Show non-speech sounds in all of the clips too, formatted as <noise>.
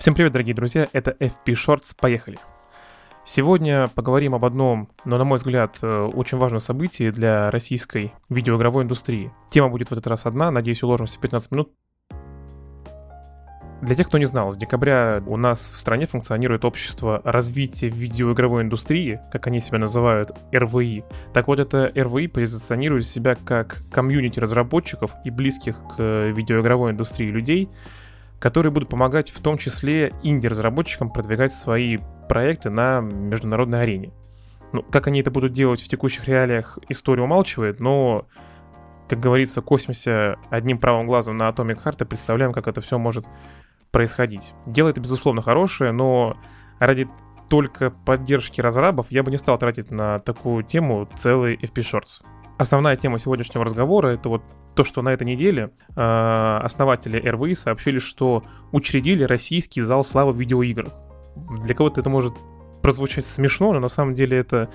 Всем привет, дорогие друзья, это FP Shorts, поехали! Сегодня поговорим об одном, но, на мой взгляд, э, очень важном событии для российской видеоигровой индустрии. Тема будет в этот раз одна, надеюсь, уложимся в 15 минут. Для тех, кто не знал, с декабря у нас в стране функционирует общество развития видеоигровой индустрии, как они себя называют, РВИ. Так вот, это РВИ позиционирует себя как комьюнити разработчиков и близких к видеоигровой индустрии людей, которые будут помогать в том числе инди-разработчикам продвигать свои проекты на международной арене. Ну, как они это будут делать в текущих реалиях, история умалчивает, но, как говорится, космося одним правым глазом на Atomic Heart и представляем, как это все может происходить. Дело это, безусловно, хорошее, но ради только поддержки разрабов я бы не стал тратить на такую тему целый FP Shorts. Основная тема сегодняшнего разговора это вот то, что на этой неделе э, основатели РВИ сообщили, что учредили российский зал славы видеоигр. Для кого-то это может прозвучать смешно, но на самом деле это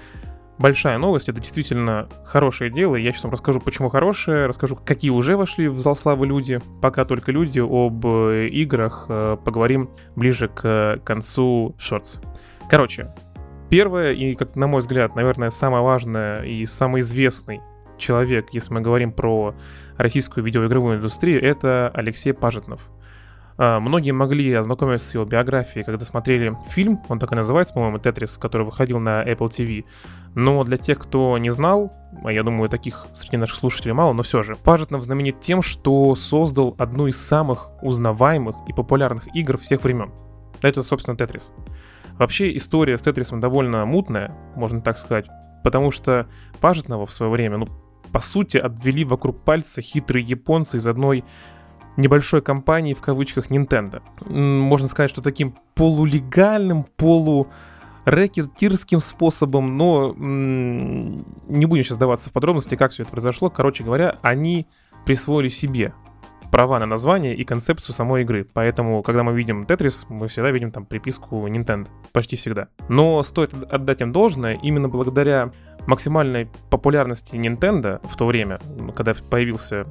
большая новость, это действительно хорошее дело. Я сейчас вам расскажу, почему хорошее, расскажу, какие уже вошли в зал славы люди. Пока только люди, об э, играх э, поговорим ближе к концу шортс. Короче, первое и, как на мой взгляд, наверное, самое важное и самый известный человек, если мы говорим про российскую видеоигровую индустрию, это Алексей Пажетнов. А, многие могли ознакомиться с его биографией, когда смотрели фильм, он так и называется, по-моему, «Тетрис», который выходил на Apple TV. Но для тех, кто не знал, а я думаю, таких среди наших слушателей мало, но все же, Пажетнов знаменит тем, что создал одну из самых узнаваемых и популярных игр всех времен. Это, собственно, «Тетрис». Вообще, история с «Тетрисом» довольно мутная, можно так сказать, потому что Пажетнова в свое время, ну, по сути, обвели вокруг пальца хитрые японцы из одной небольшой компании в кавычках Nintendo. Можно сказать, что таким полулегальным, полу рэкетирским способом, но не будем сейчас даваться в подробности, как все это произошло. Короче говоря, они присвоили себе права на название и концепцию самой игры. Поэтому, когда мы видим Tetris, мы всегда видим там приписку Nintendo. Почти всегда. Но стоит отдать им должное, именно благодаря максимальной популярности Nintendo в то время, когда появился,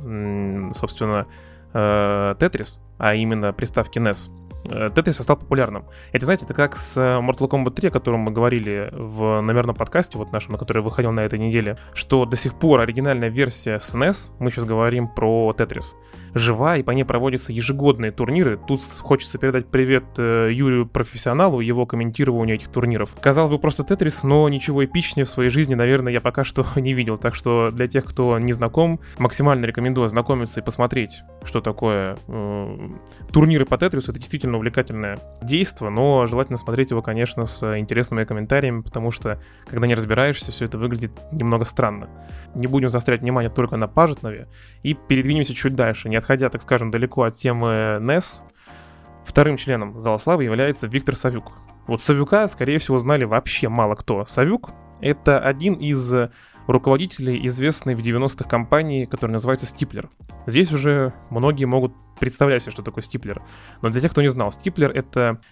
собственно, Tetris, э, а именно приставки NES, Tetris стал популярным. Это, знаете, это как с Mortal Kombat 3, о котором мы говорили в номерном подкасте, вот нашем, на который выходил на этой неделе, что до сих пор оригинальная версия с NES, мы сейчас говорим про Tetris, жива, и по ней проводятся ежегодные турниры. Тут хочется передать привет э, Юрию профессионалу, его комментированию этих турниров. Казалось бы, просто Тетрис, но ничего эпичнее в своей жизни, наверное, я пока что <laughs> не видел. Так что для тех, кто не знаком, максимально рекомендую ознакомиться и посмотреть, что такое э, турниры по Тетрису. Это действительно увлекательное действо, но желательно смотреть его, конечно, с интересными комментариями, потому что, когда не разбираешься, все это выглядит немного странно. Не будем заострять внимание только на Пажетнове и передвинемся чуть дальше, не отходя, так скажем, далеко от темы NES, вторым членом Зала Славы является Виктор Савюк. Вот Савюка, скорее всего, знали вообще мало кто. Савюк — это один из руководителей известной в 90-х компании, которая называется Стиплер. Здесь уже многие могут представлять себе, что такое Стиплер. Но для тех, кто не знал, Стиплер — это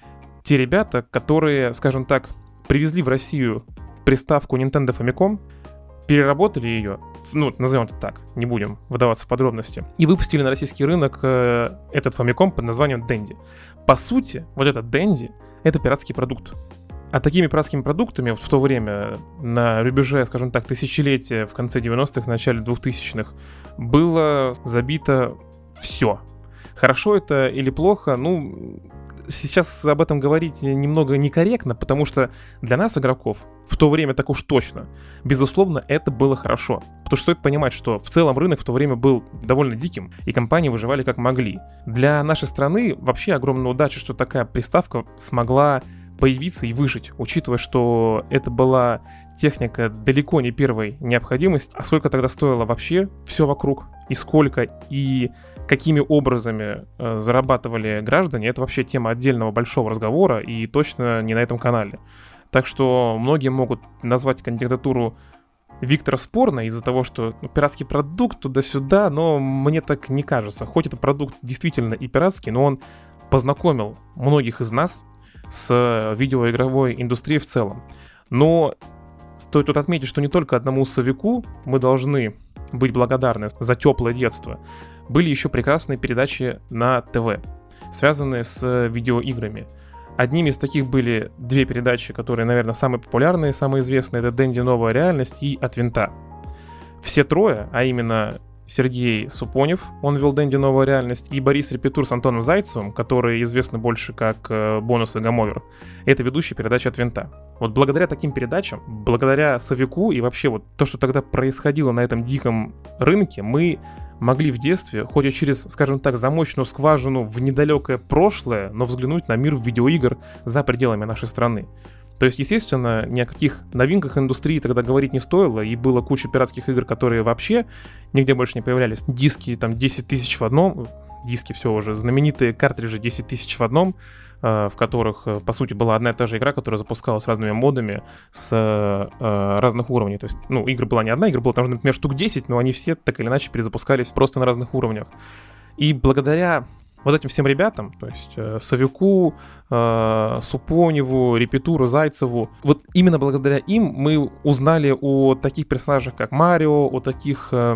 те ребята, которые, скажем так, привезли в Россию приставку Nintendo Famicom, переработали ее, ну, назовем это так, не будем выдаваться в подробности, и выпустили на российский рынок э, этот Famicom под названием Dendy. По сути, вот этот Dendy — это пиратский продукт. А такими пиратскими продуктами в то время, на рубеже, скажем так, тысячелетия, в конце 90-х, начале 2000-х, было забито все. Хорошо это или плохо, ну, сейчас об этом говорить немного некорректно, потому что для нас, игроков, в то время так уж точно, безусловно, это было хорошо. Потому что стоит понимать, что в целом рынок в то время был довольно диким, и компании выживали как могли. Для нашей страны вообще огромная удача, что такая приставка смогла появиться и выжить, учитывая, что это была техника далеко не первой необходимости, а сколько тогда стоило вообще все вокруг, и сколько, и какими образами э, зарабатывали граждане, это вообще тема отдельного большого разговора и точно не на этом канале. Так что многие могут назвать кандидатуру Виктора спорно из-за того, что ну, пиратский продукт туда-сюда, но мне так не кажется. Хоть это продукт действительно и пиратский, но он познакомил многих из нас с видеоигровой индустрией в целом. Но стоит тут отметить, что не только одному совику мы должны быть благодарны за теплое детство. Были еще прекрасные передачи на ТВ. связанные с видеоиграми. Одними из таких были две передачи, которые, наверное, самые популярные, самые известные. Это «Дэнди. Новая реальность» и «От винта». Все трое, а именно Сергей Супонев, он вел Дэнди «Новая реальность», и Борис Репетур с Антоном Зайцевым, которые известны больше как э, бонус и гамовер, это ведущие передачи от винта. Вот благодаря таким передачам, благодаря Совику и вообще вот то, что тогда происходило на этом диком рынке, мы могли в детстве, хоть и через, скажем так, замочную скважину в недалекое прошлое, но взглянуть на мир видеоигр за пределами нашей страны. То есть, естественно, ни о каких новинках индустрии тогда говорить не стоило, и было куча пиратских игр, которые вообще нигде больше не появлялись. Диски там 10 тысяч в одном, диски все уже, знаменитые картриджи 10 тысяч в одном, э, в которых, э, по сути, была одна и та же игра, которая запускалась разными модами с э, разных уровней. То есть, ну, игр была не одна, игр было там, например, штук 10, но они все так или иначе перезапускались просто на разных уровнях. И благодаря вот этим всем ребятам, то есть э, Савюку, э, Супоневу, Репетуру, Зайцеву, вот именно благодаря им мы узнали о таких персонажах, как Марио, о таких э,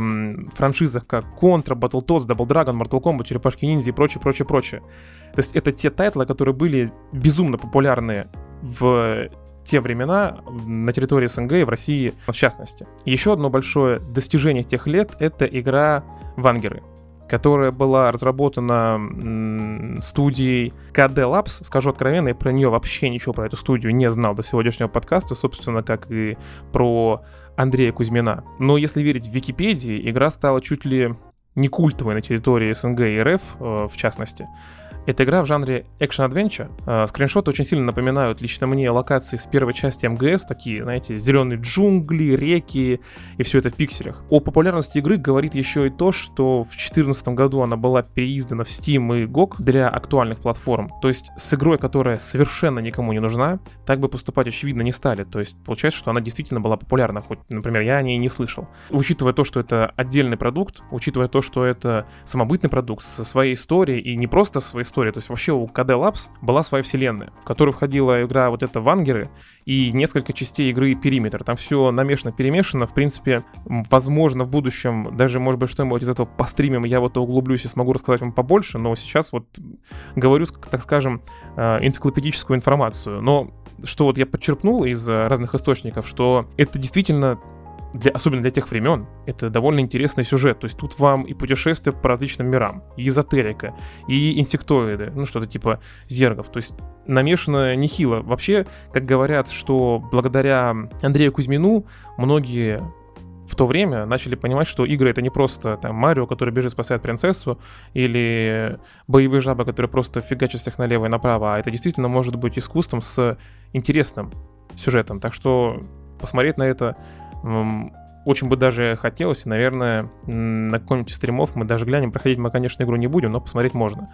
франшизах, как Contra, Battletoads, Double Dragon, Mortal Kombat, Черепашки Ниндзя и прочее, прочее, прочее. То есть это те тайтлы, которые были безумно популярны в те времена на территории СНГ и в России в частности. Еще одно большое достижение тех лет — это игра Вангеры которая была разработана студией KD Labs. Скажу откровенно, я про нее вообще ничего про эту студию не знал до сегодняшнего подкаста, собственно, как и про Андрея Кузьмина. Но если верить в Википедии, игра стала чуть ли не культовой на территории СНГ и РФ, э, в частности. Это игра в жанре экшен-адвенча. А, скриншоты очень сильно напоминают лично мне локации с первой части МГС, такие, знаете, зеленые джунгли, реки и все это в пикселях. О популярности игры говорит еще и то, что в 2014 году она была переиздана в Steam и GOG для актуальных платформ. То есть с игрой, которая совершенно никому не нужна, так бы поступать очевидно не стали. То есть получается, что она действительно была популярна, хоть, например, я о ней не слышал. Учитывая то, что это отдельный продукт, учитывая то, что это самобытный продукт со своей историей и не просто своей история. То есть вообще у KD Labs была своя вселенная, в которую входила игра вот эта Вангеры и несколько частей игры Периметр. Там все намешано, перемешано. В принципе, возможно, в будущем даже, может быть, что-нибудь из этого постримим, я вот углублюсь и смогу рассказать вам побольше, но сейчас вот говорю, так скажем, э, энциклопедическую информацию. Но что вот я подчеркнул из разных источников, что это действительно для, особенно для тех времен, это довольно интересный сюжет. То есть тут вам и путешествия по различным мирам, и эзотерика, и инсектоиды, ну что-то типа зергов. То есть намешано нехило. Вообще, как говорят, что благодаря Андрею Кузьмину многие в то время начали понимать, что игры это не просто там Марио, который бежит спасает принцессу, или боевые жабы, которые просто фигачат всех налево и направо, а это действительно может быть искусством с интересным сюжетом. Так что посмотреть на это очень бы даже хотелось, и, наверное, на каком-нибудь из стримов мы даже глянем. Проходить мы, конечно, игру не будем, но посмотреть можно.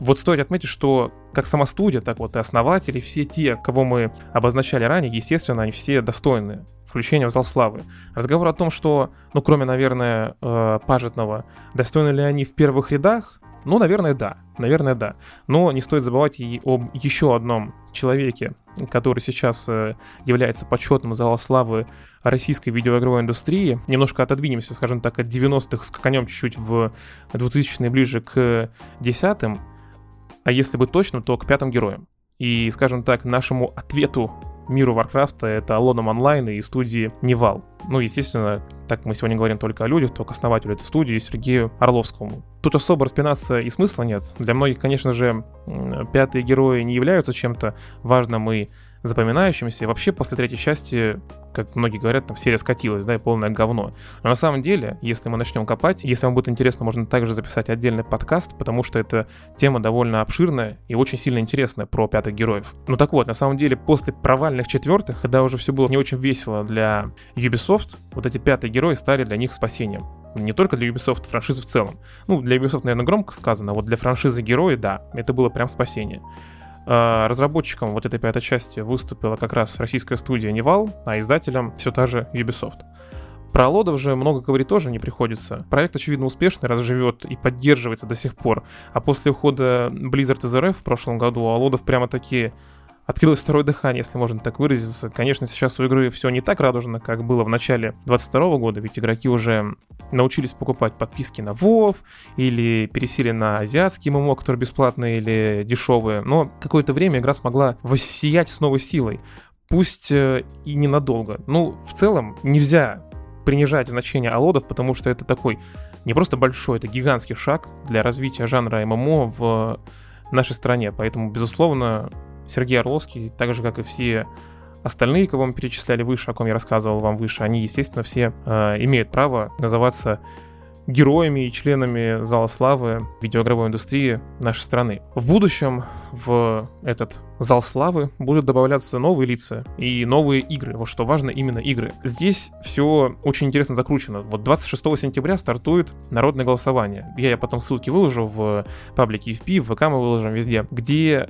Вот стоит отметить, что как сама студия, так вот и основатели, все те, кого мы обозначали ранее, естественно, они все достойны включения в зал славы. Разговор о том, что, ну, кроме, наверное, э, пажетного, достойны ли они в первых рядах, ну, наверное, да. Наверное, да. Но не стоит забывать и об еще одном человеке, который сейчас э, является почетным зала славы российской видеоигровой индустрии. Немножко отодвинемся, скажем так, от 90-х, скаканем чуть-чуть в 2000-е, ближе к десятым. А если быть точным, то к пятым героям. И, скажем так, нашему ответу миру Варкрафта это Аллодам Онлайн и студии Nival. Ну, естественно, так мы сегодня говорим только о людях, только основателю этой студии Сергею Орловскому. Тут особо распинаться и смысла нет. Для многих, конечно же, пятые герои не являются чем-то важным и запоминающимся. И вообще после третьей части, как многие говорят, там серия скатилась, да, и полное говно. Но на самом деле, если мы начнем копать, если вам будет интересно, можно также записать отдельный подкаст, потому что эта тема довольно обширная и очень сильно интересная про пятых героев. Ну так вот, на самом деле, после провальных четвертых, когда уже все было не очень весело для Ubisoft, вот эти пятые герои стали для них спасением. Не только для Ubisoft, франшизы в целом. Ну, для Ubisoft, наверное, громко сказано, а вот для франшизы герои, да, это было прям спасение. А, разработчиком вот этой пятой части выступила как раз российская студия Nival, а издателем все та же Ubisoft. Про Аллоды же много говорить тоже не приходится. Проект, очевидно, успешный, раз живет и поддерживается до сих пор. А после ухода Blizzard из РФ в прошлом году, Аллоды прямо такие открылось второе дыхание, если можно так выразиться. Конечно, сейчас у игры все не так радужно, как было в начале 22 года, ведь игроки уже научились покупать подписки на WoW или пересели на азиатские ММО, которые бесплатные или дешевые. Но какое-то время игра смогла воссиять с новой силой. Пусть э, и ненадолго. Ну, в целом, нельзя принижать значение алодов, потому что это такой не просто большой, это гигантский шаг для развития жанра ММО в нашей стране. Поэтому, безусловно, Сергей Орловский, так же, как и все остальные, кого мы перечисляли выше, о ком я рассказывал вам выше, они, естественно, все э, имеют право называться героями и членами Зала Славы видеоигровой индустрии нашей страны. В будущем в этот Зал Славы будут добавляться новые лица и новые игры. Вот что важно, именно игры. Здесь все очень интересно закручено. Вот 26 сентября стартует народное голосование. Я, потом ссылки выложу в паблике FP, в ВК мы выложим везде, где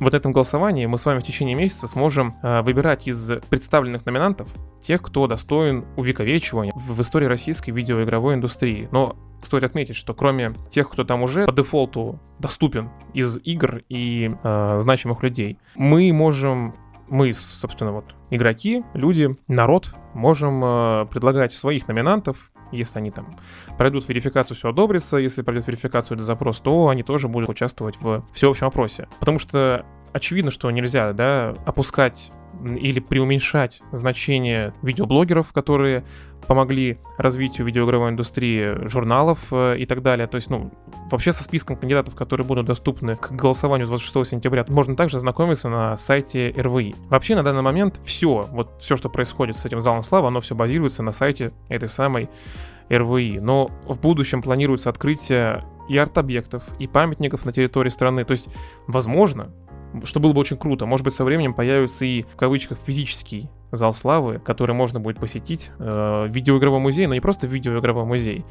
вот этом голосовании мы с вами в течение месяца сможем э, выбирать из представленных номинантов тех, кто достоин увековечивания в, истории российской видеоигровой индустрии. Но стоит отметить, что кроме тех, кто там уже по дефолту доступен из игр и э, значимых людей, мы можем мы, собственно, вот игроки, люди, народ, можем э, предлагать своих номинантов, если они там пройдут верификацию, все одобрится. Если пройдут верификацию или запрос, то они тоже будут участвовать в всеобщем опросе. Потому что очевидно, что нельзя, да, опускать или преуменьшать значение видеоблогеров, которые помогли развитию видеоигровой индустрии, журналов э, и так далее. То есть, ну, вообще со списком кандидатов, которые будут доступны к голосованию 26 сентября, можно также ознакомиться на сайте РВИ. Вообще, на данный момент все, вот все, что происходит с этим залом славы, оно все базируется на сайте этой самой РВИ. Но в будущем планируется открытие и арт-объектов, и памятников на территории страны. То есть, возможно, что было бы очень круто. Может быть, со временем появится и, в кавычках, физический зал славы, который можно будет посетить, э, видеоигровой музей, но не просто видеоигровой музей,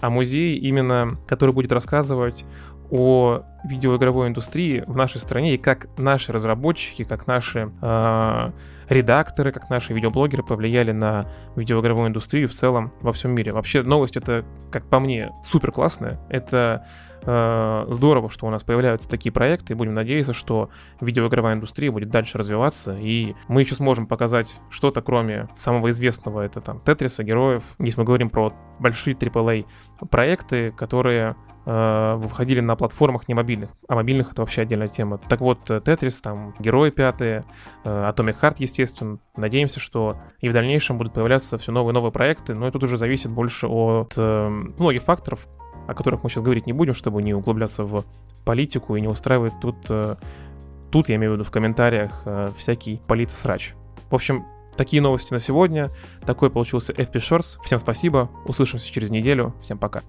а музей именно, который будет рассказывать о видеоигровой индустрии в нашей стране и как наши разработчики, как наши э, редакторы, как наши видеоблогеры повлияли на видеоигровую индустрию в целом во всем мире. Вообще новость это, как по мне, супер классная. Это здорово, что у нас появляются такие проекты, и будем надеяться, что видеоигровая индустрия будет дальше развиваться, и мы еще сможем показать что-то, кроме самого известного, это там Тетриса, героев. Если мы говорим про большие AAA проекты, которые э, выходили на платформах не мобильных, а мобильных это вообще отдельная тема. Так вот, Тетрис, там, Герои пятые, э, Atomic Heart, естественно. Надеемся, что и в дальнейшем будут появляться все новые и новые проекты, но это уже зависит больше от э, многих факторов, о которых мы сейчас говорить не будем, чтобы не углубляться в политику и не устраивать тут, э, тут я имею в виду в комментариях, э, всякий политосрач. В общем, такие новости на сегодня. Такой получился FP Shorts. Всем спасибо, услышимся через неделю. Всем пока.